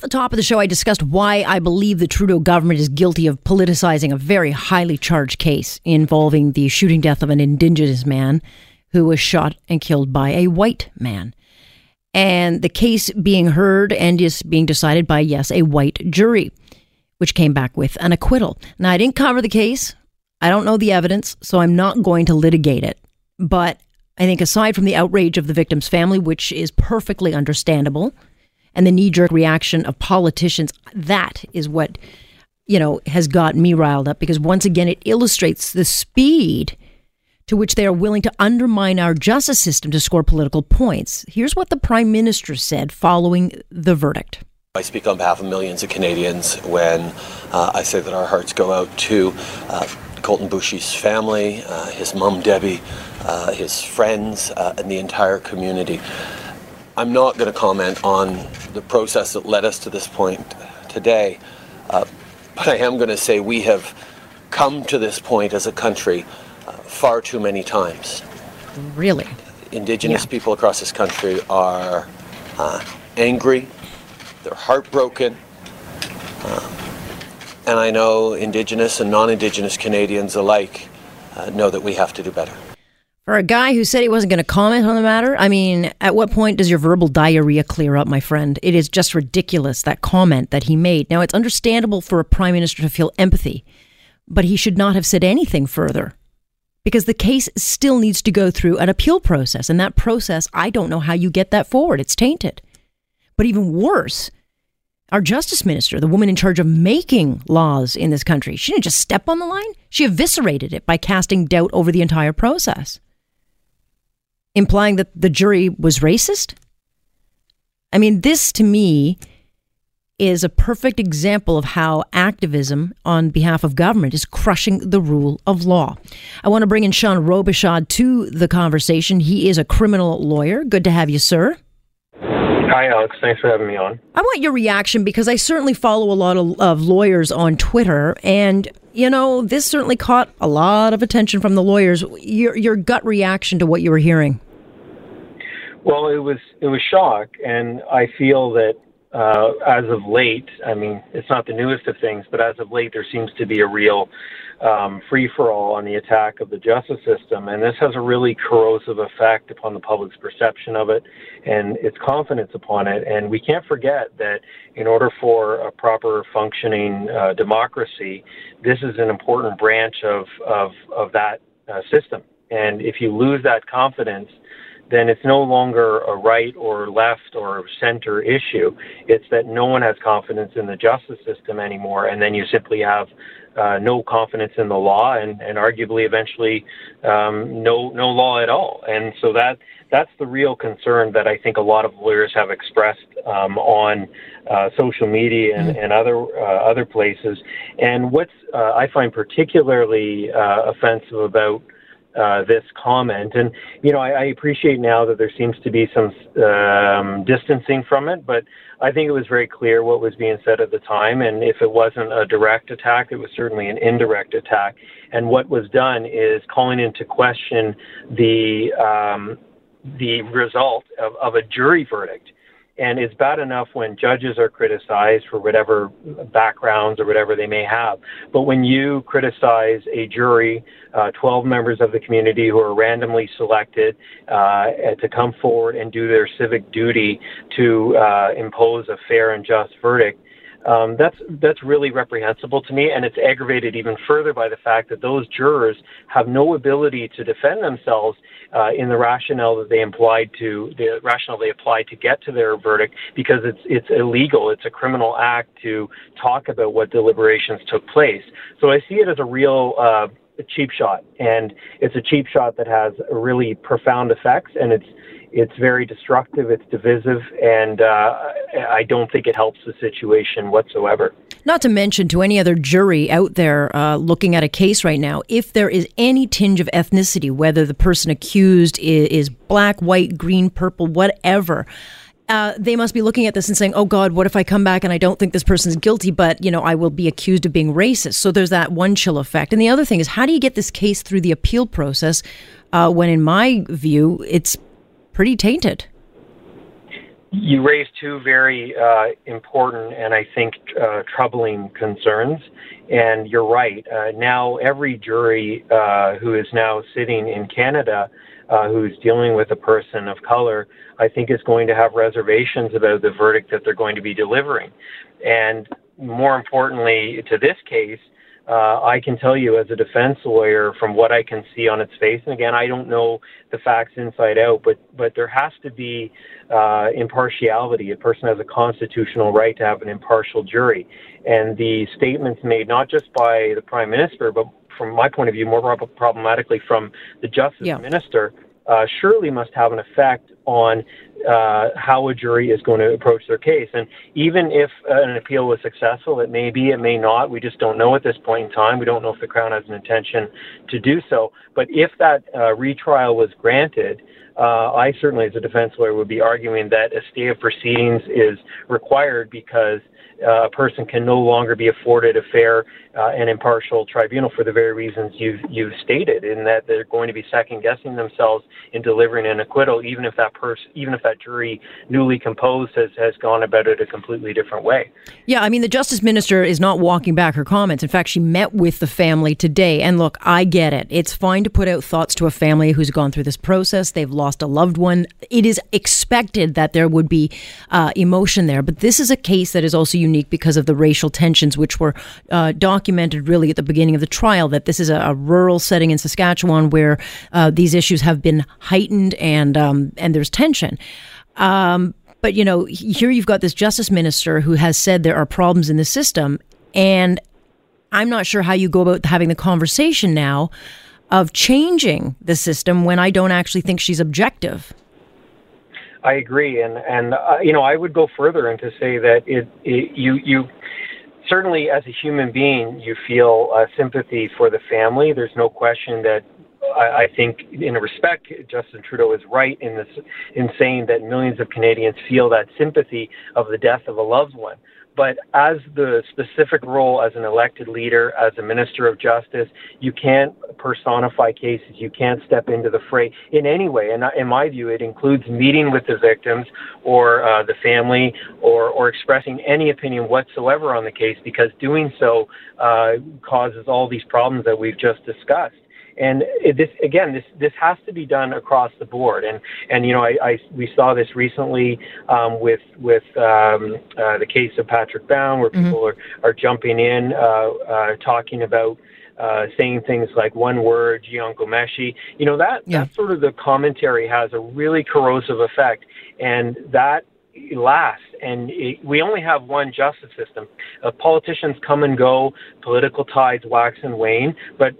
Off the top of the show, I discussed why I believe the Trudeau government is guilty of politicizing a very highly charged case involving the shooting death of an Indigenous man who was shot and killed by a white man. And the case being heard and is being decided by, yes, a white jury, which came back with an acquittal. Now, I didn't cover the case. I don't know the evidence, so I'm not going to litigate it. But I think aside from the outrage of the victim's family, which is perfectly understandable, and the knee jerk reaction of politicians. That is what, you know, has got me riled up because once again, it illustrates the speed to which they are willing to undermine our justice system to score political points. Here's what the prime minister said following the verdict. I speak on behalf of millions of Canadians when uh, I say that our hearts go out to uh, Colten Boushie's family, uh, his mum Debbie, uh, his friends, uh, and the entire community. I'm not going to comment on the process that led us to this point today, uh, but I am going to say we have come to this point as a country uh, far too many times. Really? Indigenous yeah. people across this country are uh, angry, they're heartbroken. Um, and I know Indigenous and non Indigenous Canadians alike uh, know that we have to do better. For a guy who said he wasn't going to comment on the matter, I mean, at what point does your verbal diarrhea clear up, my friend? It is just ridiculous, that comment that he made. Now, it's understandable for a prime minister to feel empathy, but he should not have said anything further because the case still needs to go through an appeal process. And that process, I don't know how you get that forward. It's tainted. But even worse, our justice minister, the woman in charge of making laws in this country, she didn't just step on the line, she eviscerated it by casting doubt over the entire process implying that the jury was racist? I mean, this to me is a perfect example of how activism on behalf of government is crushing the rule of law. I want to bring in Sean Robichaud to the conversation. He is a criminal lawyer. Good to have you, sir. Hi, Alex. Thanks for having me on. I want your reaction because I certainly follow a lot of, of lawyers on Twitter, and you know this certainly caught a lot of attention from the lawyers. Your your gut reaction to what you were hearing? Well, it was it was shock, and I feel that uh, as of late, I mean, it's not the newest of things, but as of late, there seems to be a real um, free for all on the attack of the justice system, and this has a really corrosive effect upon the public's perception of it and its confidence upon it. And we can't forget that in order for a proper functioning uh, democracy, this is an important branch of of of that uh, system. And if you lose that confidence, then it's no longer a right or left or center issue. It's that no one has confidence in the justice system anymore, and then you simply have uh, no confidence in the law, and, and arguably eventually um, no no law at all. And so that that's the real concern that I think a lot of lawyers have expressed um, on uh, social media and, mm-hmm. and other uh, other places. And what's uh, I find particularly uh, offensive about uh, this comment. And, you know, I, I, appreciate now that there seems to be some um, distancing from it, but I think it was very clear what was being said at the time. And if it wasn't a direct attack, it was certainly an indirect attack. And what was done is calling into question the, um, the result of, of a jury verdict. And it's bad enough when judges are criticized for whatever backgrounds or whatever they may have. But when you criticize a jury, uh, 12 members of the community who are randomly selected uh, to come forward and do their civic duty to uh, impose a fair and just verdict, um, that's that's really reprehensible to me, and it's aggravated even further by the fact that those jurors have no ability to defend themselves uh, in the rationale that they implied to the rationale they applied to get to their verdict because it's it's illegal. It's a criminal act to talk about what deliberations took place. So I see it as a real uh, cheap shot, and it's a cheap shot that has really profound effects, and it's it's very destructive, it's divisive, and uh, I don't think it helps the situation whatsoever. Not to mention to any other jury out there uh, looking at a case right now, if there is any tinge of ethnicity, whether the person accused is, is black, white, green, purple, whatever. Uh, they must be looking at this and saying, "Oh God, what if I come back and I don't think this person's guilty, but you know I will be accused of being racist?" So there's that one chill effect. And the other thing is, how do you get this case through the appeal process uh, when, in my view, it's pretty tainted? You raise two very uh, important and I think uh, troubling concerns. And you're right. Uh, now, every jury uh, who is now sitting in Canada uh, who's dealing with a person of color, I think is going to have reservations about the verdict that they're going to be delivering. And more importantly, to this case, uh, I can tell you as a defense lawyer from what I can see on its face, and again, I don't know the facts inside out, but but there has to be uh, impartiality. A person has a constitutional right to have an impartial jury, and the statements made not just by the prime minister, but from my point of view, more problematically from the justice yeah. minister, uh, surely must have an effect on uh, how a jury is going to approach their case. And even if uh, an appeal was successful, it may be, it may not. We just don't know at this point in time. We don't know if the Crown has an intention to do so. But if that uh, retrial was granted, uh, I certainly, as a defense lawyer, would be arguing that a stay of proceedings is required because uh, a person can no longer be afforded a fair uh, and impartial tribunal for the very reasons you've, you've stated, in that they're going to be second guessing themselves in delivering an acquittal, even if that person, even if that jury newly composed has, has gone about it a completely different way. Yeah, I mean, the justice minister is not walking back her comments. In fact, she met with the family today. And look, I get it. It's fine to put out thoughts to a family who's gone through this process. They've lost a loved one. It is expected that there would be uh, emotion there. But this is a case that is also unique because of the racial tensions, which were uh, documented really at the beginning of the trial. That this is a, a rural setting in Saskatchewan where uh, these issues have been heightened and um, and there's tension. Um, but you know, here you've got this justice minister who has said there are problems in the system, and I'm not sure how you go about having the conversation now of changing the system when I don't actually think she's objective. I agree, and and uh, you know I would go further and to say that it, it you you certainly as a human being you feel uh, sympathy for the family. There's no question that I, I think in a respect Justin Trudeau is right in this in saying that millions of Canadians feel that sympathy of the death of a loved one. But as the specific role as an elected leader, as a minister of justice, you can't personify cases. You can't step into the fray in any way. And in my view, it includes meeting with the victims or uh, the family or, or expressing any opinion whatsoever on the case because doing so uh, causes all these problems that we've just discussed. And it, this again, this this has to be done across the board. And and you know, I, I we saw this recently um, with with um, uh, the case of Patrick Brown, where mm-hmm. people are are jumping in, uh, uh, talking about. Uh, saying things like one word, Jian Ghomeshi, you know that yeah. that sort of the commentary has a really corrosive effect, and that lasts. And it, we only have one justice system. Uh, politicians come and go, political tides wax and wane, but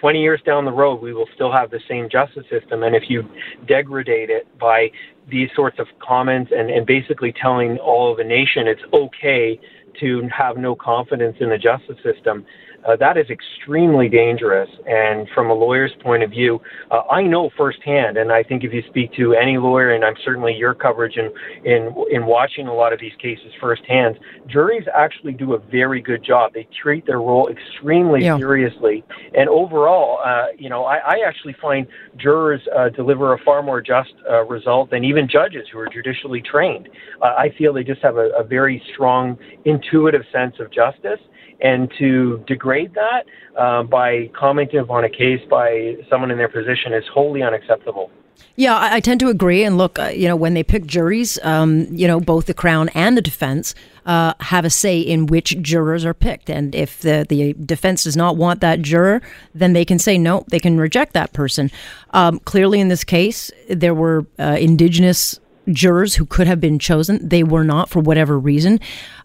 20 years down the road, we will still have the same justice system. And if you degrade it by these sorts of comments and, and basically telling all of the nation it's okay to have no confidence in the justice system, uh, that is extremely dangerous. And from a lawyer's point of view, uh, I know firsthand, and I think if you speak to any lawyer, and I'm certainly your coverage in, in, in watching a lot of these cases firsthand, juries actually do a very good job. They treat their role extremely yeah. seriously. And overall, uh, you know, I, I actually find jurors uh, deliver a far more just uh, result than even judges who are judicially trained. Uh, I feel they just have a, a very strong, intuitive sense of justice and to degrade that uh, by commenting upon a case by someone in their position is wholly unacceptable. Yeah, I, I tend to agree. And look, uh, you know, when they pick juries, um, you know, both the Crown and the defense uh, have a say in which jurors are picked. And if the, the defense does not want that juror, then they can say no, they can reject that person. Um, clearly, in this case, there were uh, Indigenous jurors who could have been chosen. They were not for whatever reason.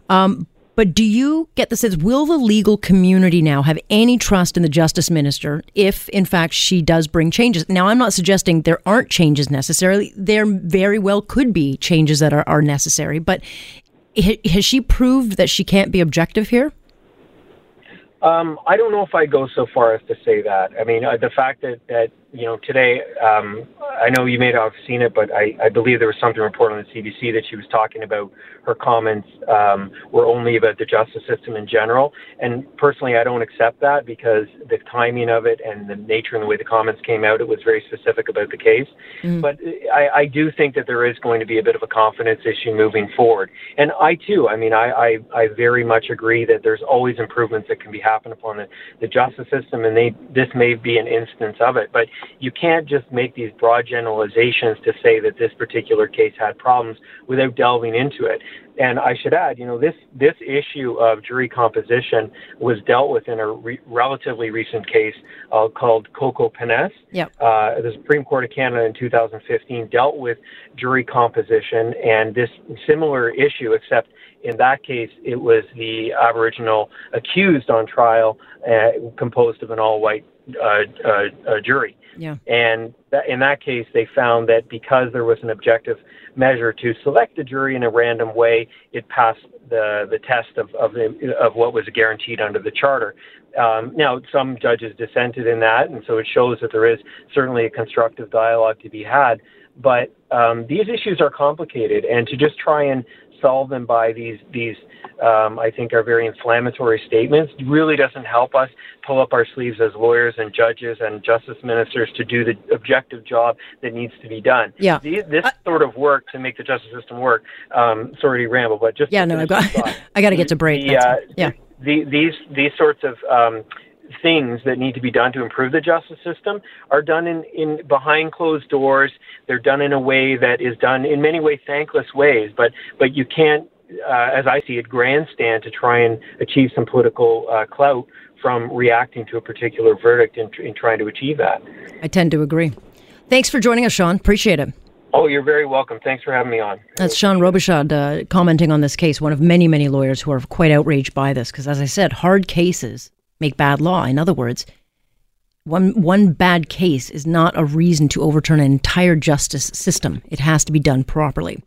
Um, But do you get the sense, will the legal community now have any trust in the justice minister if, in fact, she does bring changes? Now, I'm not suggesting there aren't changes necessarily. There very well could be changes that are, are necessary. But has she proved that she can't be objective here? Um, I don't know if I go so far as to say that. I mean, uh, the fact that, that you know, today, um, I know you may not have seen it, but I, I believe there was something reported on the CBC that she was talking about her comments um, were only about the justice system in general. And personally, I don't accept that because the timing of it and the nature and the way the comments came out, it was very specific about the case. Mm. But I, I do think that there is going to be a bit of a confidence issue moving forward. And I too, I mean, I, I, I very much agree that there's always improvements that can be happened upon the, the justice system, and they, this may be an instance of it. But you can't just make these broad generalizations to say that this particular case had problems without delving into it. And I should add, you know, this this issue of jury composition was dealt with in a re- relatively recent case uh, called Kokopenace. Yep. Uh, the Supreme Court of Canada in 2015 dealt with jury composition and this similar issue, except in that case it was the Aboriginal accused on trial, uh, composed of an all-white uh, uh, jury. Yeah. And that, in that case, they found that because there was an objective measure to select a jury in a random way, it passed the the test of of, the, of what was guaranteed under the charter. Um, now, some judges dissented in that, and so it shows that there is certainly a constructive dialogue to be had. But um, these issues are complicated, and to just try and solve them by these these um, I think are very inflammatory statements really doesn't help us pull up our sleeves as lawyers and judges and justice ministers to do the objective job that needs to be done. Yeah, the, this sort of work to make the justice system work. Um, sorry to ramble, but just yeah, no, I got I got to get to break. The, uh, yeah, the, these these sorts of um, things that need to be done to improve the justice system are done in, in behind closed doors. They're done in a way that is done in many ways thankless ways, but but you can't, uh, as I see it, grandstand to try and achieve some political uh, clout from reacting to a particular verdict in, in trying to achieve that. I tend to agree. Thanks for joining us, Sean. Appreciate it. Oh, you're very welcome. Thanks for having me on. That's Sean Robichaud uh, commenting on this case, one of many, many lawyers who are quite outraged by this. Because, as I said, hard cases make bad law. In other words, one one bad case is not a reason to overturn an entire justice system. It has to be done properly.